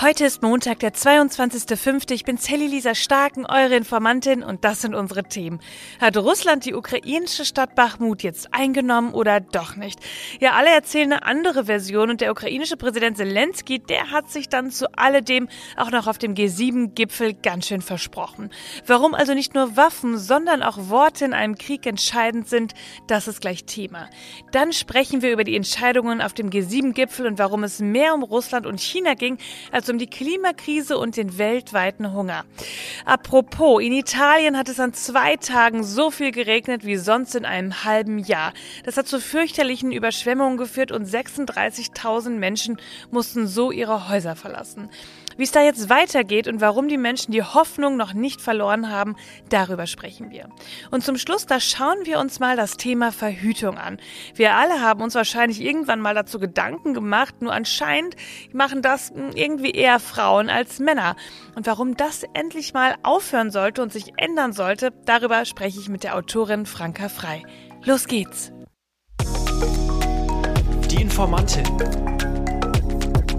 Heute ist Montag, der 22.05. Ich bin Sally Lisa Starken, eure Informantin und das sind unsere Themen. Hat Russland die ukrainische Stadt Bachmut jetzt eingenommen oder doch nicht? Ja, alle erzählen eine andere Version und der ukrainische Präsident Zelensky, der hat sich dann zu alledem auch noch auf dem G7-Gipfel ganz schön versprochen. Warum also nicht nur Waffen, sondern auch Worte in einem Krieg entscheidend sind, das ist gleich Thema. Dann sprechen wir über die Entscheidungen auf dem G7-Gipfel und warum es mehr um Russland und China ging, als um die Klimakrise und den weltweiten Hunger. Apropos, in Italien hat es an zwei Tagen so viel geregnet wie sonst in einem halben Jahr. Das hat zu fürchterlichen Überschwemmungen geführt und 36.000 Menschen mussten so ihre Häuser verlassen. Wie es da jetzt weitergeht und warum die Menschen die Hoffnung noch nicht verloren haben, darüber sprechen wir. Und zum Schluss, da schauen wir uns mal das Thema Verhütung an. Wir alle haben uns wahrscheinlich irgendwann mal dazu Gedanken gemacht, nur anscheinend machen das irgendwie eher Frauen als Männer. Und warum das endlich mal aufhören sollte und sich ändern sollte, darüber spreche ich mit der Autorin Franka Frei. Los geht's! Die Informantin.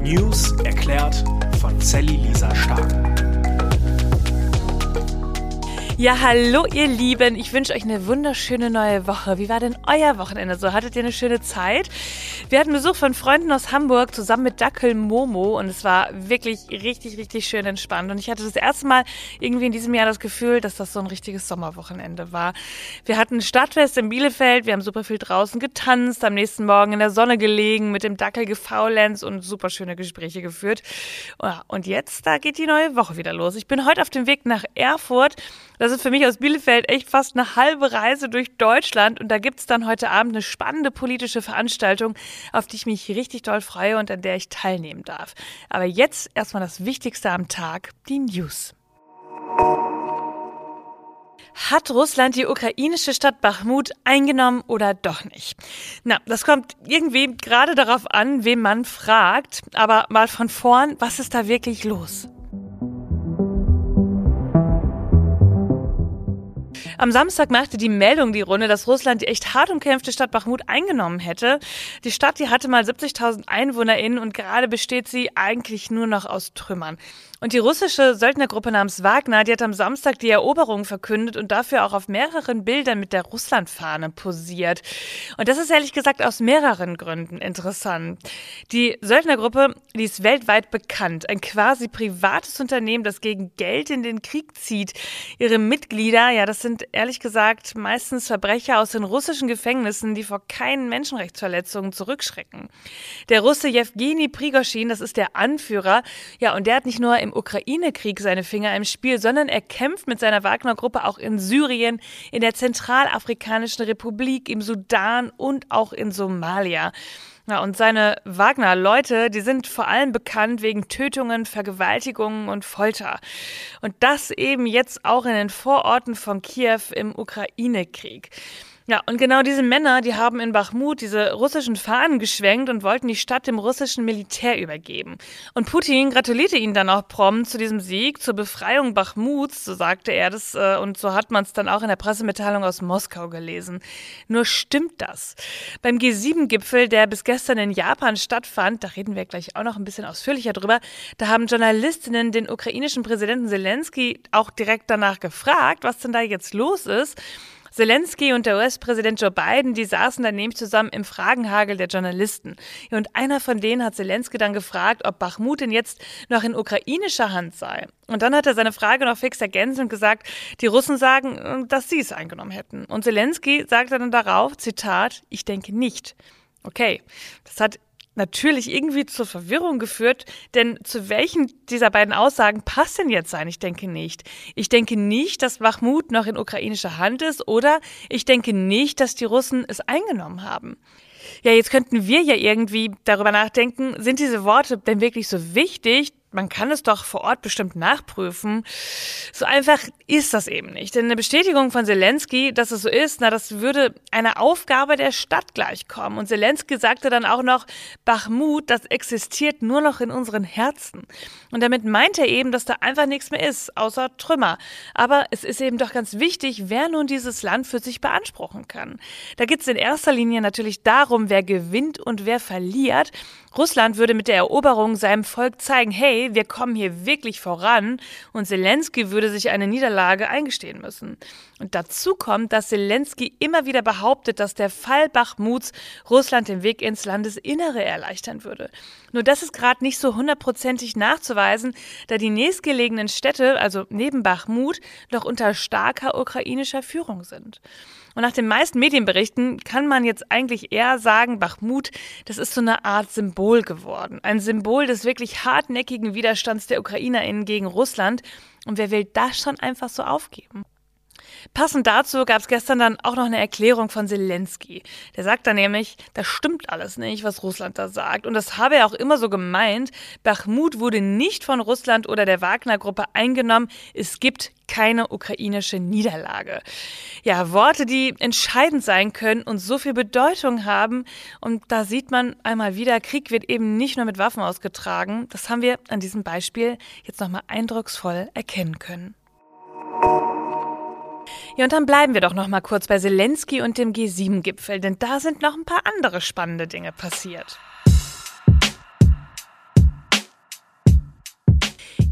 News erklärt von Sally Lisa Stark. Ja, hallo ihr Lieben. Ich wünsche euch eine wunderschöne neue Woche. Wie war denn euer Wochenende so? Hattet ihr eine schöne Zeit? Wir hatten Besuch von Freunden aus Hamburg zusammen mit Dackel Momo und es war wirklich richtig, richtig schön entspannt. Und ich hatte das erste Mal irgendwie in diesem Jahr das Gefühl, dass das so ein richtiges Sommerwochenende war. Wir hatten Stadtfest in Bielefeld, wir haben super viel draußen getanzt, am nächsten Morgen in der Sonne gelegen, mit dem Dackel gefaulenzt und super schöne Gespräche geführt. Und jetzt, da geht die neue Woche wieder los. Ich bin heute auf dem Weg nach Erfurt. Das ist für mich aus Bielefeld echt fast eine halbe Reise durch Deutschland und da gibt es dann heute Abend eine spannende politische Veranstaltung, auf die ich mich richtig doll freue und an der ich teilnehmen darf. Aber jetzt erstmal das Wichtigste am Tag, die News. Hat Russland die ukrainische Stadt Bachmut eingenommen oder doch nicht? Na, das kommt irgendwie gerade darauf an, wem man fragt. Aber mal von vorn, was ist da wirklich los? Am Samstag machte die Meldung die Runde, dass Russland die echt hart umkämpfte Stadt Bachmut eingenommen hätte. Die Stadt, die hatte mal 70.000 EinwohnerInnen und gerade besteht sie eigentlich nur noch aus Trümmern. Und die russische Söldnergruppe namens Wagner, die hat am Samstag die Eroberung verkündet und dafür auch auf mehreren Bildern mit der Russlandfahne posiert. Und das ist ehrlich gesagt aus mehreren Gründen interessant. Die Söldnergruppe, die ist weltweit bekannt. Ein quasi privates Unternehmen, das gegen Geld in den Krieg zieht. Ihre Mitglieder, ja, das sind ehrlich gesagt meistens Verbrecher aus den russischen Gefängnissen, die vor keinen Menschenrechtsverletzungen zurückschrecken. Der Russe Jewgeni Prigoschin, das ist der Anführer, ja, und der hat nicht nur im im Ukraine-Krieg seine Finger im Spiel, sondern er kämpft mit seiner Wagner-Gruppe auch in Syrien, in der Zentralafrikanischen Republik, im Sudan und auch in Somalia. Ja, und seine Wagner-Leute, die sind vor allem bekannt wegen Tötungen, Vergewaltigungen und Folter. Und das eben jetzt auch in den Vororten von Kiew im Ukraine-Krieg. Ja, und genau diese Männer, die haben in Bachmut diese russischen Fahnen geschwenkt und wollten die Stadt dem russischen Militär übergeben. Und Putin gratulierte ihnen dann auch prompt zu diesem Sieg, zur Befreiung Bachmuts, so sagte er das, äh, und so hat man es dann auch in der Pressemitteilung aus Moskau gelesen. Nur stimmt das? Beim G7-Gipfel, der bis gestern in Japan stattfand, da reden wir gleich auch noch ein bisschen ausführlicher drüber, da haben Journalistinnen den ukrainischen Präsidenten Zelensky auch direkt danach gefragt, was denn da jetzt los ist. Zelensky und der US-Präsident Joe Biden, die saßen dann nämlich zusammen im Fragenhagel der Journalisten. Und einer von denen hat Zelensky dann gefragt, ob Bachmut denn jetzt noch in ukrainischer Hand sei. Und dann hat er seine Frage noch fix ergänzt und gesagt, die Russen sagen, äh, dass sie es eingenommen hätten. Und Zelensky sagte dann darauf, Zitat, ich denke nicht. Okay, das hat natürlich irgendwie zur Verwirrung geführt, denn zu welchen dieser beiden Aussagen passt denn jetzt sein? Ich denke nicht. Ich denke nicht, dass Mahmoud noch in ukrainischer Hand ist oder ich denke nicht, dass die Russen es eingenommen haben. Ja, jetzt könnten wir ja irgendwie darüber nachdenken, sind diese Worte denn wirklich so wichtig, man kann es doch vor Ort bestimmt nachprüfen. So einfach ist das eben nicht. Denn eine Bestätigung von Zelensky, dass es so ist, na, das würde einer Aufgabe der Stadt gleichkommen. Und Zelensky sagte dann auch noch, Bachmut, das existiert nur noch in unseren Herzen. Und damit meint er eben, dass da einfach nichts mehr ist, außer Trümmer. Aber es ist eben doch ganz wichtig, wer nun dieses Land für sich beanspruchen kann. Da geht es in erster Linie natürlich darum, wer gewinnt und wer verliert. Russland würde mit der Eroberung seinem Volk zeigen, hey, wir kommen hier wirklich voran und Zelensky würde sich eine Niederlage eingestehen müssen. Und dazu kommt, dass Zelensky immer wieder behauptet, dass der Fall Bachmuts Russland den Weg ins Landesinnere erleichtern würde. Nur das ist gerade nicht so hundertprozentig nachzuweisen, da die nächstgelegenen Städte, also neben Bachmut, noch unter starker ukrainischer Führung sind. Und nach den meisten Medienberichten kann man jetzt eigentlich eher sagen, Bachmut, das ist so eine Art Symbol geworden. Ein Symbol des wirklich hartnäckigen Widerstands der UkrainerInnen gegen Russland. Und wer will das schon einfach so aufgeben? Passend dazu gab es gestern dann auch noch eine Erklärung von Zelensky. Der sagt da nämlich, das stimmt alles nicht, was Russland da sagt. Und das habe er auch immer so gemeint. Bachmut wurde nicht von Russland oder der Wagner-Gruppe eingenommen. Es gibt keine ukrainische Niederlage. Ja, Worte, die entscheidend sein können und so viel Bedeutung haben. Und da sieht man einmal wieder, Krieg wird eben nicht nur mit Waffen ausgetragen. Das haben wir an diesem Beispiel jetzt nochmal eindrucksvoll erkennen können. Ja, und dann bleiben wir doch noch mal kurz bei Zelensky und dem G7-Gipfel, denn da sind noch ein paar andere spannende Dinge passiert.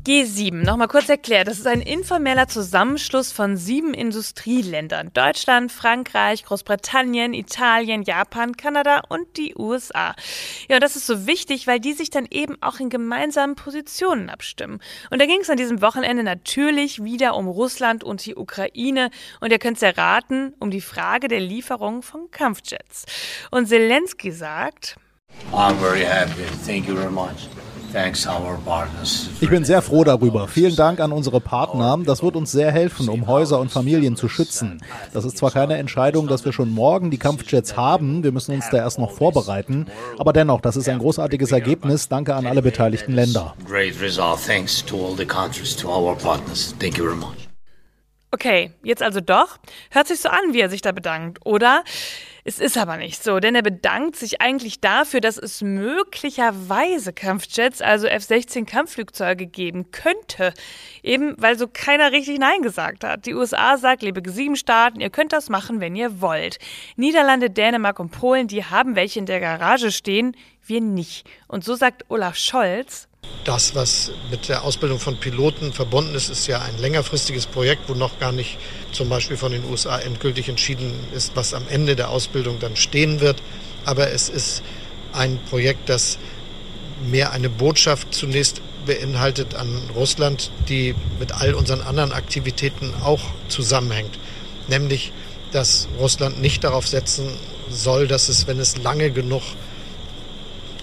G7, nochmal kurz erklärt, das ist ein informeller Zusammenschluss von sieben Industrieländern. Deutschland, Frankreich, Großbritannien, Italien, Japan, Kanada und die USA. Ja, und das ist so wichtig, weil die sich dann eben auch in gemeinsamen Positionen abstimmen. Und da ging es an diesem Wochenende natürlich wieder um Russland und die Ukraine. Und ihr könnt es erraten, um die Frage der Lieferung von Kampfjets. Und Zelensky sagt, I'm very happy. Thank you very much. Ich bin sehr froh darüber. Vielen Dank an unsere Partner. Das wird uns sehr helfen, um Häuser und Familien zu schützen. Das ist zwar keine Entscheidung, dass wir schon morgen die Kampfjets haben. Wir müssen uns da erst noch vorbereiten. Aber dennoch, das ist ein großartiges Ergebnis. Danke an alle beteiligten Länder. Okay, jetzt also doch. Hört sich so an, wie er sich da bedankt, oder? Es ist aber nicht so, denn er bedankt sich eigentlich dafür, dass es möglicherweise Kampfjets, also F-16 Kampfflugzeuge geben könnte. Eben weil so keiner richtig Nein gesagt hat. Die USA sagt, liebe G7-Staaten, ihr könnt das machen, wenn ihr wollt. Niederlande, Dänemark und Polen, die haben welche in der Garage stehen, wir nicht. Und so sagt Olaf Scholz, das, was mit der Ausbildung von Piloten verbunden ist, ist ja ein längerfristiges Projekt, wo noch gar nicht zum Beispiel von den USA endgültig entschieden ist, was am Ende der Ausbildung dann stehen wird. Aber es ist ein Projekt, das mehr eine Botschaft zunächst beinhaltet an Russland, die mit all unseren anderen Aktivitäten auch zusammenhängt. Nämlich, dass Russland nicht darauf setzen soll, dass es, wenn es lange genug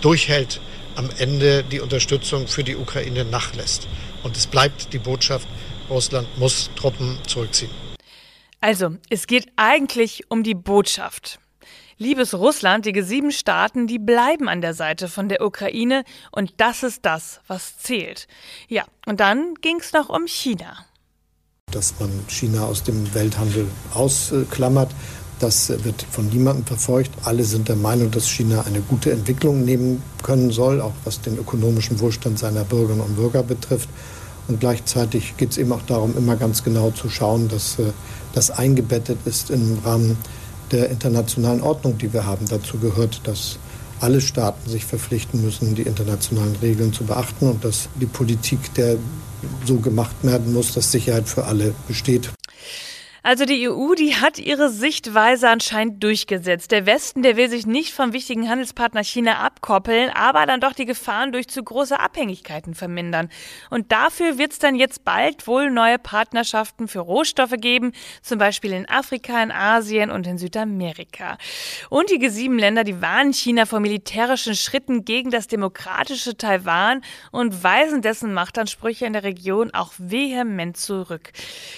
durchhält, am Ende die Unterstützung für die Ukraine nachlässt. Und es bleibt die Botschaft, Russland muss Truppen zurückziehen. Also, es geht eigentlich um die Botschaft. Liebes Russland, die G7-Staaten, die bleiben an der Seite von der Ukraine und das ist das, was zählt. Ja, und dann ging es noch um China. Dass man China aus dem Welthandel ausklammert, das wird von niemandem verfolgt. Alle sind der Meinung, dass China eine gute Entwicklung nehmen können soll, auch was den ökonomischen Wohlstand seiner Bürgerinnen und Bürger betrifft. Und gleichzeitig geht es eben auch darum, immer ganz genau zu schauen, dass äh, das eingebettet ist im Rahmen der internationalen Ordnung, die wir haben. Dazu gehört, dass alle Staaten sich verpflichten müssen, die internationalen Regeln zu beachten und dass die Politik der so gemacht werden muss, dass Sicherheit für alle besteht. Also die EU, die hat ihre Sichtweise anscheinend durchgesetzt. Der Westen, der will sich nicht vom wichtigen Handelspartner China abkoppeln, aber dann doch die Gefahren durch zu große Abhängigkeiten vermindern. Und dafür wird es dann jetzt bald wohl neue Partnerschaften für Rohstoffe geben, zum Beispiel in Afrika, in Asien und in Südamerika. Und die G7-Länder, die warnen China vor militärischen Schritten gegen das demokratische Taiwan und weisen dessen Machtansprüche in der Region auch vehement zurück.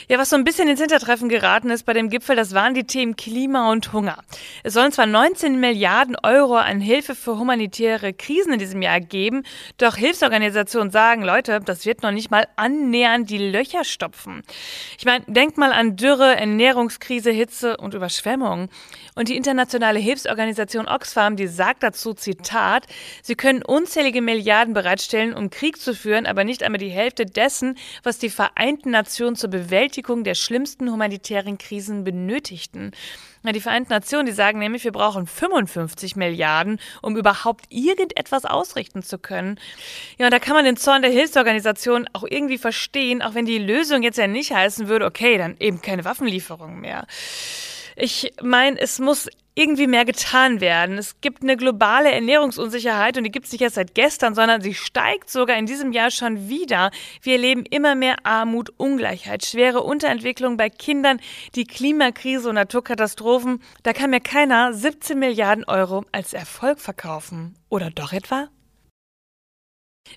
Ja, was so ein bisschen ins Hintertreffen geraten ist bei dem Gipfel, das waren die Themen Klima und Hunger. Es sollen zwar 19 Milliarden Euro an Hilfe für humanitäre Krisen in diesem Jahr geben, doch Hilfsorganisationen sagen, Leute, das wird noch nicht mal annähernd die Löcher stopfen. Ich meine, denkt mal an Dürre, Ernährungskrise, Hitze und Überschwemmungen. Und die internationale Hilfsorganisation Oxfam, die sagt dazu, Zitat, sie können unzählige Milliarden bereitstellen, um Krieg zu führen, aber nicht einmal die Hälfte dessen, was die Vereinten Nationen zur Bewältigung der schlimmsten humanitären humanitären Krisen benötigten. Die Vereinten Nationen, die sagen nämlich, wir brauchen 55 Milliarden, um überhaupt irgendetwas ausrichten zu können. Ja, und da kann man den Zorn der Hilfsorganisation auch irgendwie verstehen, auch wenn die Lösung jetzt ja nicht heißen würde, okay, dann eben keine Waffenlieferung mehr. Ich meine, es muss irgendwie mehr getan werden. Es gibt eine globale Ernährungsunsicherheit und die gibt es nicht erst seit gestern, sondern sie steigt sogar in diesem Jahr schon wieder. Wir erleben immer mehr Armut, Ungleichheit, schwere Unterentwicklung bei Kindern, die Klimakrise und Naturkatastrophen. Da kann mir keiner 17 Milliarden Euro als Erfolg verkaufen. Oder doch etwa?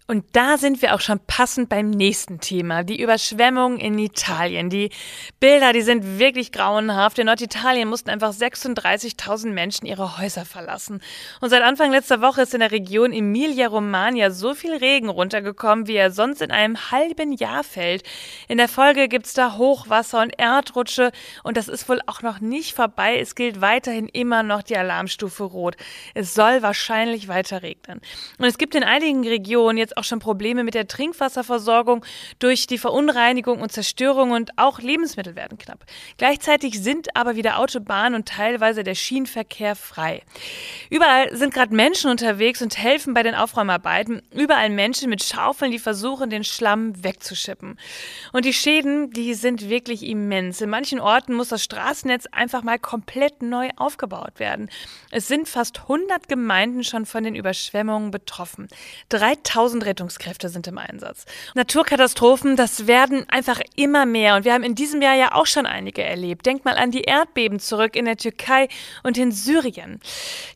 Und da sind wir auch schon passend beim nächsten Thema, die Überschwemmung in Italien. Die Bilder, die sind wirklich grauenhaft. In Norditalien mussten einfach 36.000 Menschen ihre Häuser verlassen. Und seit Anfang letzter Woche ist in der Region Emilia-Romagna so viel Regen runtergekommen, wie er sonst in einem halben Jahr fällt. In der Folge gibt's da Hochwasser und Erdrutsche und das ist wohl auch noch nicht vorbei. Es gilt weiterhin immer noch die Alarmstufe Rot. Es soll wahrscheinlich weiter regnen. Und es gibt in einigen Regionen jetzt auch schon Probleme mit der Trinkwasserversorgung durch die Verunreinigung und Zerstörung und auch Lebensmittel werden knapp. Gleichzeitig sind aber wieder Autobahnen und teilweise der Schienenverkehr frei. Überall sind gerade Menschen unterwegs und helfen bei den Aufräumarbeiten. Überall Menschen mit Schaufeln, die versuchen, den Schlamm wegzuschippen. Und die Schäden, die sind wirklich immens. In manchen Orten muss das Straßennetz einfach mal komplett neu aufgebaut werden. Es sind fast 100 Gemeinden schon von den Überschwemmungen betroffen. 3000 1000 Rettungskräfte sind im Einsatz. Naturkatastrophen, das werden einfach immer mehr und wir haben in diesem Jahr ja auch schon einige erlebt. Denkt mal an die Erdbeben zurück in der Türkei und in Syrien.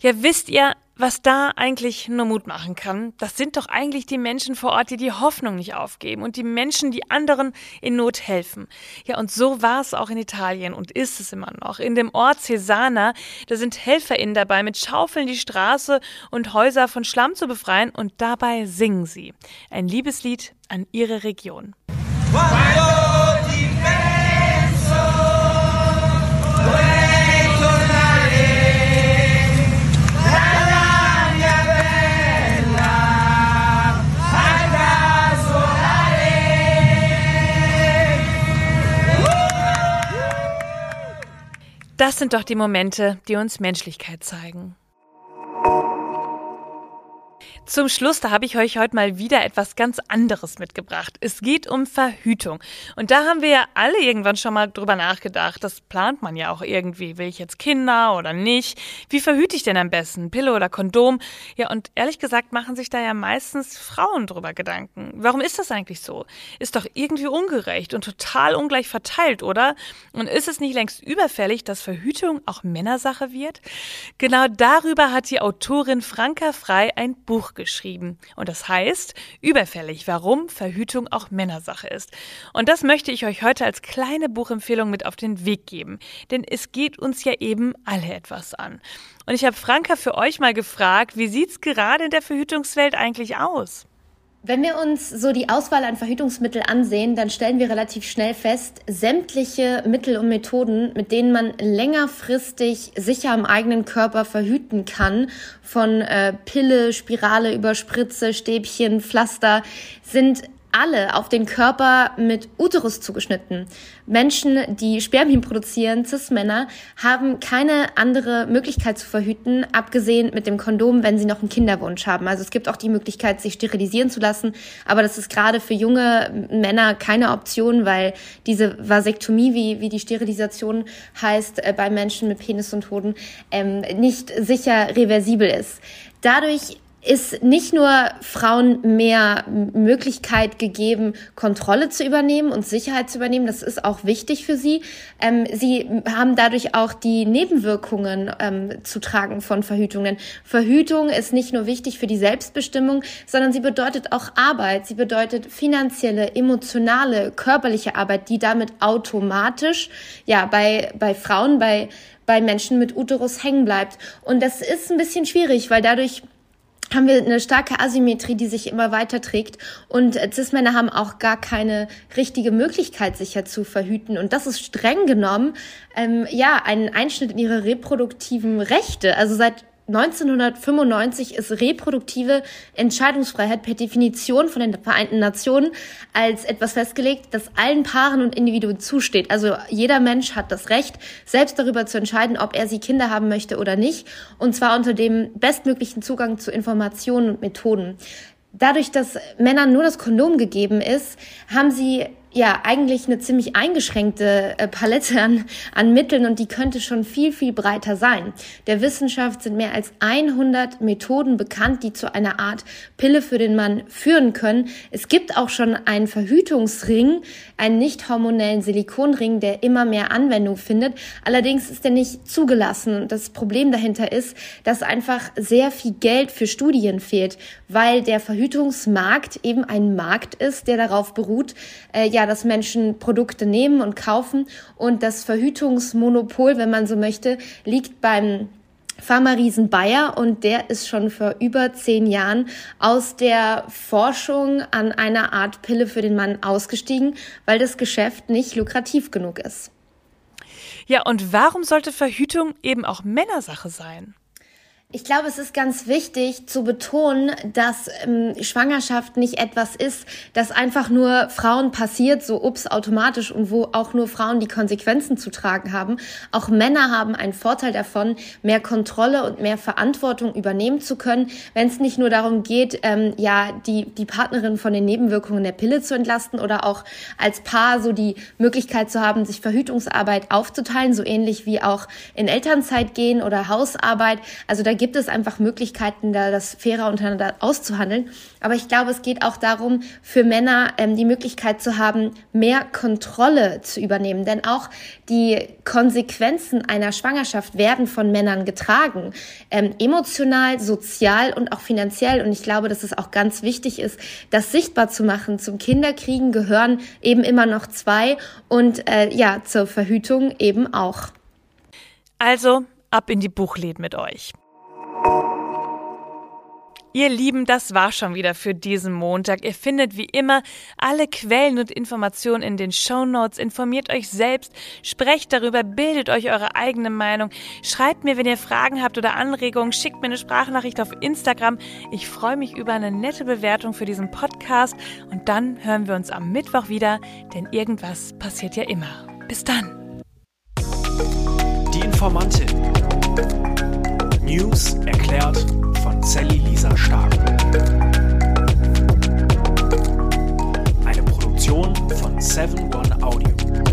Ja, wisst ihr, was da eigentlich nur Mut machen kann, das sind doch eigentlich die Menschen vor Ort, die die Hoffnung nicht aufgeben und die Menschen, die anderen in Not helfen. Ja, und so war es auch in Italien und ist es immer noch. In dem Ort Cesana, da sind HelferInnen dabei, mit Schaufeln die Straße und Häuser von Schlamm zu befreien und dabei singen sie. Ein Liebeslied an ihre Region. Das sind doch die Momente, die uns Menschlichkeit zeigen. Zum Schluss, da habe ich euch heute mal wieder etwas ganz anderes mitgebracht. Es geht um Verhütung. Und da haben wir ja alle irgendwann schon mal drüber nachgedacht. Das plant man ja auch irgendwie. Will ich jetzt Kinder oder nicht? Wie verhüte ich denn am besten? Pille oder Kondom? Ja, und ehrlich gesagt machen sich da ja meistens Frauen drüber Gedanken. Warum ist das eigentlich so? Ist doch irgendwie ungerecht und total ungleich verteilt, oder? Und ist es nicht längst überfällig, dass Verhütung auch Männersache wird? Genau darüber hat die Autorin Franka Frei ein Buch geschrieben. Und das heißt, überfällig, warum Verhütung auch Männersache ist. Und das möchte ich euch heute als kleine Buchempfehlung mit auf den Weg geben. Denn es geht uns ja eben alle etwas an. Und ich habe Franka für euch mal gefragt, wie sieht es gerade in der Verhütungswelt eigentlich aus? Wenn wir uns so die Auswahl an Verhütungsmitteln ansehen, dann stellen wir relativ schnell fest, sämtliche Mittel und Methoden, mit denen man längerfristig sicher am eigenen Körper verhüten kann, von äh, Pille, Spirale über Spritze, Stäbchen, Pflaster, sind alle auf den Körper mit Uterus zugeschnitten. Menschen, die Spermien produzieren, Cis-Männer, haben keine andere Möglichkeit zu verhüten, abgesehen mit dem Kondom, wenn sie noch einen Kinderwunsch haben. Also es gibt auch die Möglichkeit, sich sterilisieren zu lassen, aber das ist gerade für junge Männer keine Option, weil diese Vasektomie, wie, wie die Sterilisation heißt, äh, bei Menschen mit Penis und Hoden, ähm, nicht sicher reversibel ist. Dadurch ist nicht nur Frauen mehr Möglichkeit gegeben, Kontrolle zu übernehmen und Sicherheit zu übernehmen. Das ist auch wichtig für sie. Ähm, sie haben dadurch auch die Nebenwirkungen ähm, zu tragen von Verhütungen. Verhütung ist nicht nur wichtig für die Selbstbestimmung, sondern sie bedeutet auch Arbeit. Sie bedeutet finanzielle, emotionale, körperliche Arbeit, die damit automatisch, ja, bei, bei Frauen, bei, bei Menschen mit Uterus hängen bleibt. Und das ist ein bisschen schwierig, weil dadurch haben wir eine starke Asymmetrie, die sich immer weiter trägt. Und Cis-Männer haben auch gar keine richtige Möglichkeit, sich ja zu verhüten. Und das ist streng genommen, ähm, ja, ein Einschnitt in ihre reproduktiven Rechte. Also seit 1995 ist reproduktive Entscheidungsfreiheit per Definition von den Vereinten Nationen als etwas festgelegt, das allen Paaren und Individuen zusteht. Also jeder Mensch hat das Recht, selbst darüber zu entscheiden, ob er sie Kinder haben möchte oder nicht. Und zwar unter dem bestmöglichen Zugang zu Informationen und Methoden. Dadurch, dass Männern nur das Kondom gegeben ist, haben sie ja eigentlich eine ziemlich eingeschränkte äh, Palette an, an Mitteln und die könnte schon viel, viel breiter sein. Der Wissenschaft sind mehr als 100 Methoden bekannt, die zu einer Art Pille für den Mann führen können. Es gibt auch schon einen Verhütungsring, einen nicht hormonellen Silikonring, der immer mehr Anwendung findet. Allerdings ist er nicht zugelassen und das Problem dahinter ist, dass einfach sehr viel Geld für Studien fehlt, weil der Verhütungsmarkt eben ein Markt ist, der darauf beruht, äh, ja, dass Menschen Produkte nehmen und kaufen. Und das Verhütungsmonopol, wenn man so möchte, liegt beim Pharma-Riesen Bayer und der ist schon vor über zehn Jahren aus der Forschung an einer Art Pille für den Mann ausgestiegen, weil das Geschäft nicht lukrativ genug ist. Ja, und warum sollte Verhütung eben auch Männersache sein? Ich glaube, es ist ganz wichtig zu betonen, dass ähm, Schwangerschaft nicht etwas ist, das einfach nur Frauen passiert, so ups, automatisch und wo auch nur Frauen die Konsequenzen zu tragen haben. Auch Männer haben einen Vorteil davon, mehr Kontrolle und mehr Verantwortung übernehmen zu können, wenn es nicht nur darum geht, ähm, ja, die, die Partnerin von den Nebenwirkungen der Pille zu entlasten oder auch als Paar so die Möglichkeit zu haben, sich Verhütungsarbeit aufzuteilen, so ähnlich wie auch in Elternzeit gehen oder Hausarbeit. Also da gibt es einfach Möglichkeiten, da das fairer untereinander auszuhandeln. Aber ich glaube, es geht auch darum, für Männer ähm, die Möglichkeit zu haben, mehr Kontrolle zu übernehmen. Denn auch die Konsequenzen einer Schwangerschaft werden von Männern getragen. Ähm, emotional, sozial und auch finanziell. Und ich glaube, dass es auch ganz wichtig ist, das sichtbar zu machen. Zum Kinderkriegen gehören eben immer noch zwei und äh, ja, zur Verhütung eben auch. Also ab in die Buchläden mit euch. Ihr Lieben, das war schon wieder für diesen Montag. Ihr findet wie immer alle Quellen und Informationen in den Show Notes. Informiert euch selbst, sprecht darüber, bildet euch eure eigene Meinung. Schreibt mir, wenn ihr Fragen habt oder Anregungen, schickt mir eine Sprachnachricht auf Instagram. Ich freue mich über eine nette Bewertung für diesen Podcast und dann hören wir uns am Mittwoch wieder, denn irgendwas passiert ja immer. Bis dann. Die Informantin. News erklärt Sally Lisa Stark. Eine Produktion von 7 One Audio.